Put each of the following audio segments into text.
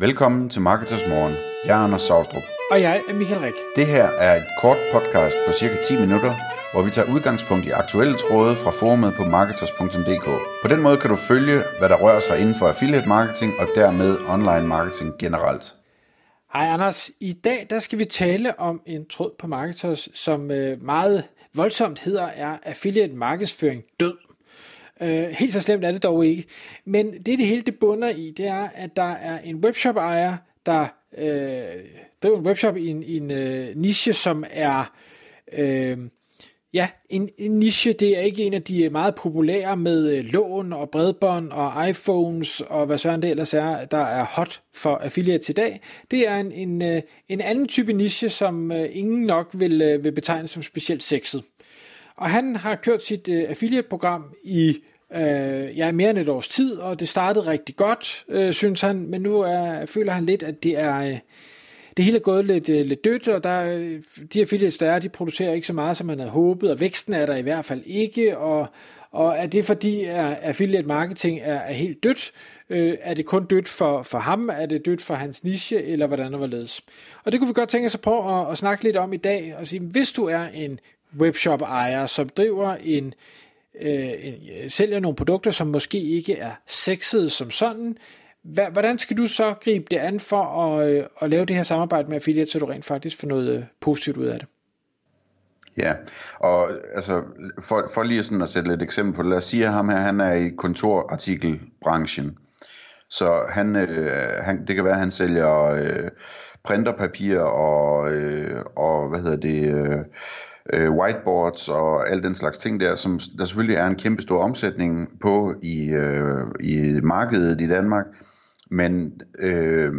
Velkommen til Marketers Morgen. Jeg er Anders Saustrup. Og jeg er Michael Rik. Det her er et kort podcast på cirka 10 minutter, hvor vi tager udgangspunkt i aktuelle tråde fra forumet på marketers.dk. På den måde kan du følge, hvad der rører sig inden for affiliate marketing og dermed online marketing generelt. Hej Anders. I dag der skal vi tale om en tråd på Marketers, som øh, meget voldsomt hedder er affiliate markedsføring død. Øh, helt så slemt er det dog ikke. Men det det hele det bunder i, det er, at der er en webshop ejer, der øh, driver en webshop i en, i en øh, niche, som er øh, ja, en, en niche, det er ikke en af de øh, meget populære med øh, lån og bredbånd og iPhones og hvad sådan det ellers er, der er hot for affiliates i dag. Det er en, en, øh, en anden type niche, som øh, ingen nok vil, øh, vil betegne som specielt sexet. Og han har kørt sit øh, affiliate-program i øh, ja, mere end et års tid, og det startede rigtig godt, øh, synes han, men nu er, føler han lidt, at det er... Øh, det hele er gået lidt, øh, lidt dødt, og der, øh, de affiliates, der er, de producerer ikke så meget, som man havde håbet, og væksten er der i hvert fald ikke, og, og er det fordi, at affiliate marketing er, er helt dødt? Øh, er det kun dødt for, for ham? Er det dødt for hans niche, eller hvordan og hvorledes? Og det kunne vi godt tænke os på at, at snakke lidt om i dag, og sige, hvis du er en webshop-ejer, som driver en, Øh, øh, sælger nogle produkter, som måske ikke er sexede som sådan, hvordan skal du så gribe det an for at, øh, at lave det her samarbejde med affiliate, så du rent faktisk får noget øh, positivt ud af det? Ja, og altså, for, for lige sådan at sætte lidt eksempel på det, lad os sige, at ham her, han er i kontorartikelbranchen. Så han, øh, han, det kan være, at han sælger øh, printerpapir og, øh, og hvad hedder det, øh, øh, whiteboards og al den slags ting der, som der selvfølgelig er en kæmpe stor omsætning på i, øh, i markedet i Danmark. Men øh,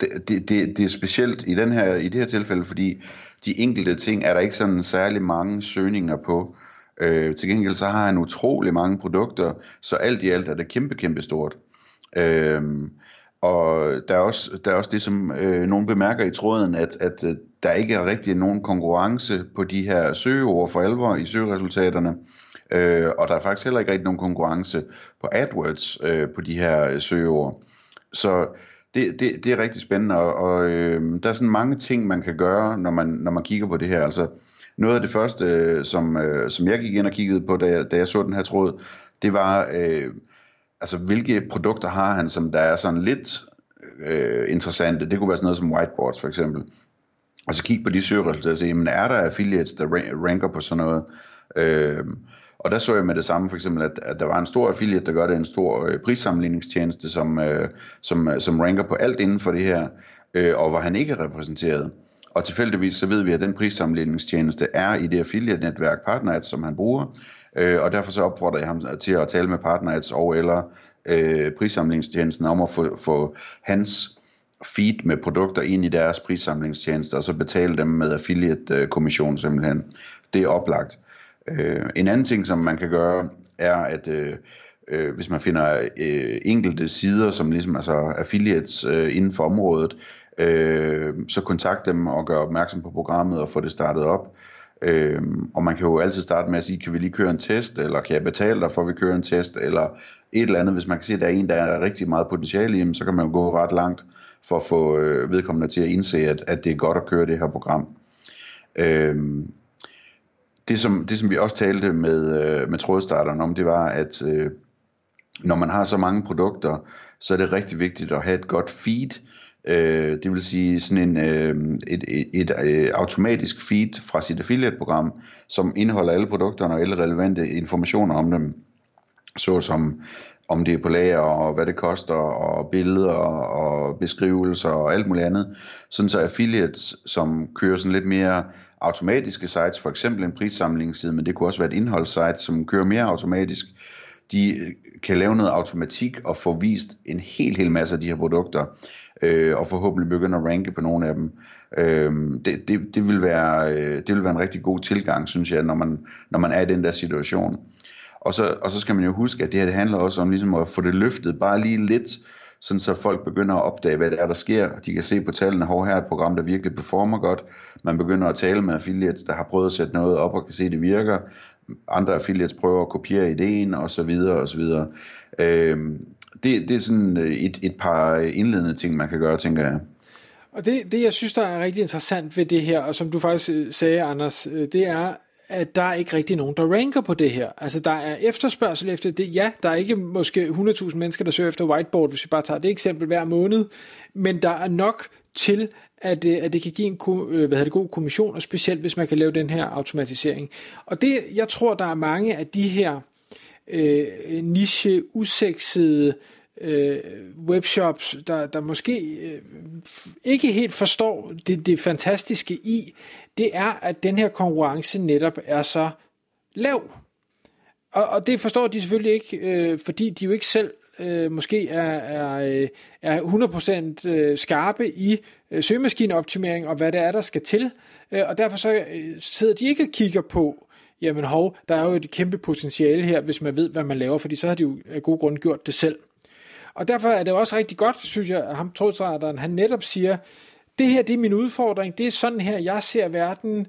det, det, det, det er specielt i, den her, i det her tilfælde, fordi de enkelte ting er der ikke sådan særlig mange søgninger på. Øh, til gengæld så har han utrolig mange produkter, så alt i alt er det kæmpe, kæmpe stort. Øh, og der er også, der er også det, som øh, nogen bemærker i tråden, at, at øh, der ikke er rigtig nogen konkurrence på de her søgeord for alvor i søgeresultaterne. Øh, og der er faktisk heller ikke rigtig nogen konkurrence på AdWords øh, på de her øh, søgeord. Så det, det, det er rigtig spændende, og, og øh, der er sådan mange ting, man kan gøre, når man, når man kigger på det her. Altså, noget af det første, øh, som, øh, som jeg gik ind og kiggede på, da jeg, da jeg så den her tråd, det var, øh, altså, hvilke produkter har han, som der er sådan lidt øh, interessante. Det kunne være sådan noget som whiteboards for eksempel. Og så kigge på de søgeresultater og se, men er der affiliates, der ranker på sådan noget? Øh, og der så jeg med det samme for eksempel, at, at der var en stor affiliate, der gør det en stor øh, prissammenligningstjeneste, som, øh, som, øh, som ranker på alt inden for det her, øh, og hvor han ikke er repræsenteret. Og tilfældigvis så ved vi, at den prissammenligningstjeneste er i det affiliate-netværk PartnerAds, som han bruger, øh, og derfor så opfordrer jeg ham til at tale med PartnerAds og eller øh, prissamlingstjenesten om at få, få hans feed med produkter ind i deres prissamlingstjeneste, og så betale dem med affiliate-kommission simpelthen. Det er oplagt. Øh, en anden ting, som man kan gøre, er at øh, øh, hvis man finder øh, enkelte sider, som ligesom altså affiliates øh, inden for området, øh, så kontakt dem og gør opmærksom på programmet og få det startet op. Øh, og man kan jo altid starte med at sige, kan vi lige køre en test, eller kan jeg betale dig for at vi kører en test, eller et eller andet. Hvis man kan se, at der er en, der er rigtig meget potentiale i, så kan man jo gå ret langt for at få øh, vedkommende til at indse, at, at det er godt at køre det her program. Øh, det som, det som vi også talte med, øh, med trådstarteren om, det var, at øh, når man har så mange produkter, så er det rigtig vigtigt at have et godt feed. Øh, det vil sige sådan en, øh, et, et, et, øh, automatisk feed fra sit affiliate-program, som indeholder alle produkterne og alle relevante informationer om dem, såsom om det er på lager og hvad det koster og billeder og beskrivelser og alt muligt andet. Sådan så affiliates, som kører sådan lidt mere automatiske sites, for eksempel en prissamlingsside, men det kunne også være et indholdssite, som kører mere automatisk, de øh, kan lave noget automatik og få vist en hel, hel masse af de her produkter, øh, og forhåbentlig begynde at ranke på nogle af dem. Øh, det, det, det, vil være, øh, det vil være en rigtig god tilgang, synes jeg, når man, når man er i den der situation. Og så, og så skal man jo huske, at det her det handler også om ligesom at få det løftet bare lige lidt, sådan så folk begynder at opdage, hvad det er, der sker. De kan se på tallene, hvor her er et program, der virkelig performer godt. Man begynder at tale med affiliates, der har prøvet at sætte noget op og kan se, at det virker. Andre affiliates prøver at kopiere ideen, og så videre, og så videre. Øhm, det, det er sådan øh, et, et par indledende ting, man kan gøre, tænker jeg. Og det, det, jeg synes, der er rigtig interessant ved det her, og som du faktisk øh, sagde, Anders, øh, det er, at der er ikke rigtig nogen, der ranker på det her. Altså, der er efterspørgsel efter det. Ja, der er ikke måske 100.000 mennesker, der søger efter whiteboard, hvis vi bare tager det eksempel hver måned, men der er nok til, at, at det kan give en øh, hvad hedder det, god kommission, og specielt hvis man kan lave den her automatisering. Og det, jeg tror, der er mange af de her øh, niche, usexede øh, webshops, der, der måske øh, ikke helt forstår det, det fantastiske i, det er, at den her konkurrence netop er så lav. Og, og det forstår de selvfølgelig ikke, øh, fordi de jo ikke selv øh, måske er, er, øh, er 100% øh, skarpe i øh, søgemaskineoptimering og hvad det er, der skal til. Øh, og derfor så øh, sidder de ikke og kigger på, jamen hov, der er jo et kæmpe potentiale her, hvis man ved, hvad man laver, fordi så har de jo af god grund gjort det selv. Og derfor er det også rigtig godt, synes jeg, at ham trådsretteren, han netop siger, det her det er min udfordring, det er sådan her, jeg ser verden,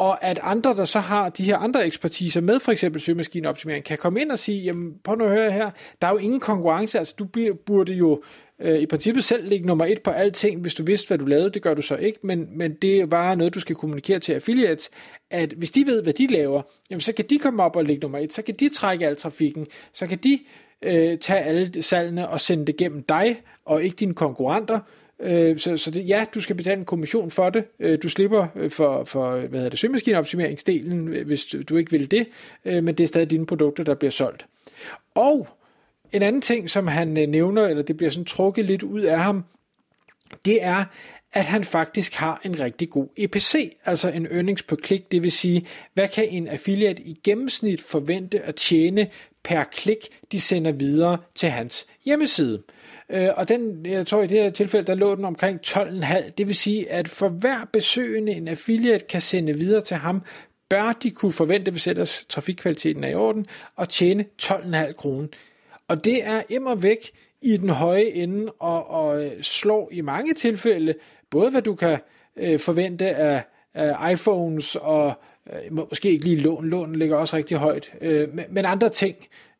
og at andre, der så har de her andre ekspertiser med for eksempel søgemaskineoptimering, kan komme ind og sige, jamen prøv nu at høre her, der er jo ingen konkurrence, altså du burde jo øh, i princippet selv ligge nummer et på alting, hvis du vidste, hvad du lavede, det gør du så ikke, men, men det er bare noget, du skal kommunikere til affiliates, at hvis de ved, hvad de laver, jamen så kan de komme op og ligge nummer et, så kan de trække al trafikken, så kan de øh, tage alle salgene og sende det gennem dig, og ikke dine konkurrenter. Øh, så så det, ja, du skal betale en kommission for det. Øh, du slipper øh, for, for hvad hedder det, søgemaskineoptimeringsdelen, øh, hvis du, du ikke vil det, øh, men det er stadig dine produkter, der bliver solgt. Og en anden ting, som han øh, nævner, eller det bliver sådan trukket lidt ud af ham, det er, at han faktisk har en rigtig god EPC, altså en earnings per klik, det vil sige, hvad kan en affiliate i gennemsnit forvente at tjene per klik, de sender videre til hans hjemmeside. Øh, og den, jeg tror i det her tilfælde, der lå den omkring 12,5. Det vil sige, at for hver besøgende en affiliate kan sende videre til ham, bør de kunne forvente, hvis ellers trafikkvaliteten er i orden, at tjene 12,5 kroner. Og det er immer væk i den høje ende, og, og øh, slår i mange tilfælde, både hvad du kan øh, forvente af, af iPhones og Øh, måske ikke lige lån, lån ligger også rigtig højt, øh, men andre ting.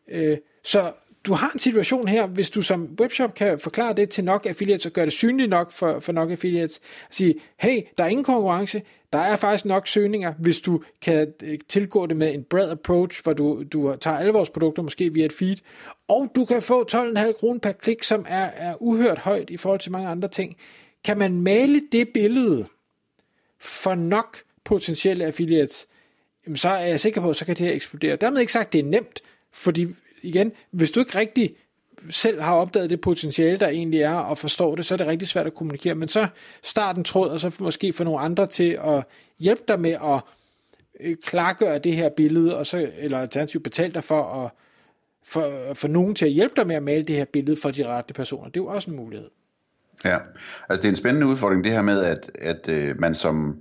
Øh, så du har en situation her, hvis du som webshop kan forklare det til nok affiliates og gøre det synligt nok for, for nok affiliates, at sige, hey, der er ingen konkurrence, der er faktisk nok søgninger, hvis du kan øh, tilgå det med en bred approach, hvor du, du tager alle vores produkter måske via et feed, og du kan få 12,5 kroner per klik, som er, er uhørt højt i forhold til mange andre ting. Kan man male det billede for nok potentielle affiliates, jamen så er jeg sikker på, at så kan det her eksplodere. Dermed ikke sagt, at det er nemt, fordi igen, hvis du ikke rigtig selv har opdaget det potentiale, der egentlig er, og forstår det, så er det rigtig svært at kommunikere. Men så start en tråd, og så måske få nogle andre til at hjælpe dig med at øh, klargøre det her billede, og så, eller alternativt betale dig for at for, for nogen til at hjælpe dig med at male det her billede for de rette personer. Det er jo også en mulighed. Ja, altså det er en spændende udfordring, det her med, at, at øh, man som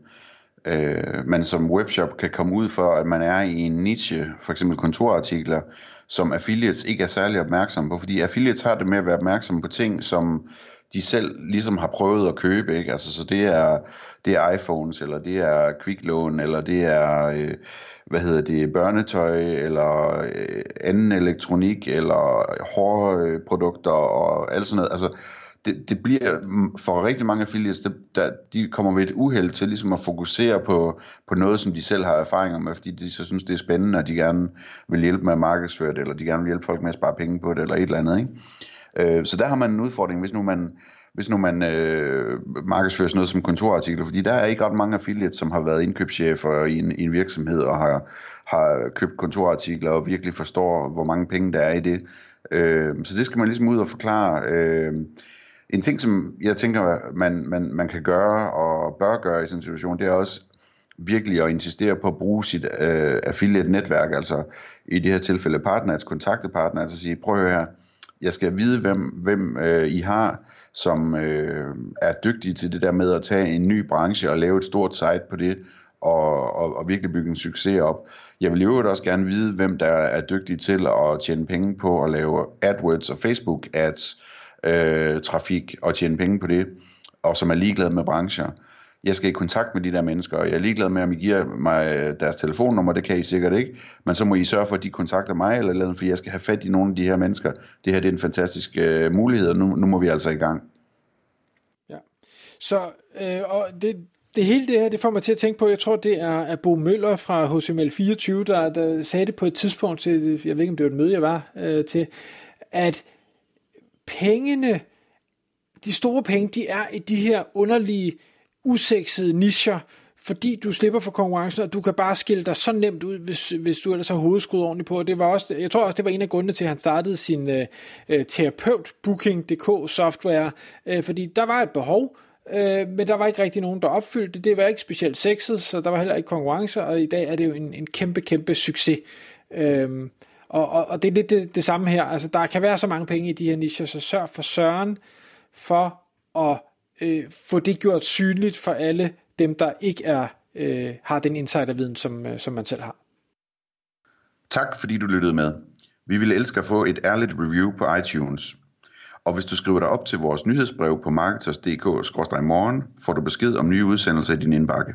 øh, man som webshop kan komme ud for, at man er i en niche, for eksempel kontorartikler, som affiliates ikke er særlig opmærksom på, fordi affiliates har det med at være opmærksom på ting, som de selv ligesom har prøvet at købe, ikke? Altså, så det er, det er iPhones, eller det er kviklån, eller det er, øh, hvad hedder det, børnetøj, eller øh, anden elektronik, eller hårde produkter, og alt sådan noget. Altså, det, det bliver mm, for rigtig mange affiliates, det, der, de kommer ved et uheld til ligesom at fokusere på, på noget, som de selv har erfaringer med, fordi de så synes, det er spændende, og de gerne vil hjælpe med at markedsføre det, eller de gerne vil hjælpe folk med at spare penge på det, eller et eller andet. Ikke? Øh, så der har man en udfordring, hvis nu man, hvis nu man øh, markedsfører sådan noget som kontorartikler, fordi der er ikke ret mange affiliates, som har været indkøbschefer i en, i en virksomhed og har, har købt kontorartikler og virkelig forstår, hvor mange penge der er i det. Øh, så det skal man ligesom ud og forklare. Øh, en ting, som jeg tænker, man, man, man kan gøre og bør gøre i sådan en situation, det er også virkelig at insistere på at bruge sit øh, affiliate-netværk, altså i det her tilfælde partners, kontaktepartner, altså sige, prøv at høre her, jeg skal vide, hvem, hvem øh, I har, som øh, er dygtige til det der med at tage en ny branche og lave et stort site på det, og, og, og virkelig bygge en succes op. Jeg vil jo også gerne vide, hvem der er dygtige til at tjene penge på at lave AdWords og Facebook ads, øh, trafik og tjene penge på det, og som er ligeglade med brancher. jeg skal i kontakt med de der mennesker, og jeg er ligeglad med, om I giver mig øh, deres telefonnummer, det kan I sikkert ikke, men så må I sørge for, at de kontakter mig, eller eller for jeg skal have fat i nogle af de her mennesker. Det her det er en fantastisk øh, mulighed, og nu, nu må vi altså i gang. Ja, så øh, og det, det hele det her, det får mig til at tænke på, jeg tror, det er, at Bo Møller fra HTML24, der, der sagde det på et tidspunkt til, jeg ved ikke, om det var et møde, jeg var øh, til, at pengene, de store penge, de er i de her underlige, usexede nischer, fordi du slipper for konkurrencen, og du kan bare skille dig så nemt ud, hvis, hvis du ellers har hovedskud ordentligt på. Det var også, jeg tror også, det var en af grundene til, at han startede sin øh, øh terapeut Booking.dk software, øh, fordi der var et behov, øh, men der var ikke rigtig nogen, der opfyldte det. Det var ikke specielt sexet, så der var heller ikke konkurrence, og i dag er det jo en, en kæmpe, kæmpe succes. Øh, og, og, og det er lidt det, det samme her. Altså, der kan være så mange penge i de her nicher, så sørg for søren for at øh, få det gjort synligt for alle dem, der ikke er øh, har den insiderviden, som, øh, som man selv har. Tak fordi du lyttede med. Vi ville elske at få et ærligt review på iTunes. Og hvis du skriver dig op til vores nyhedsbrev på marketers.dk-morgen, får du besked om nye udsendelser i din indbakke.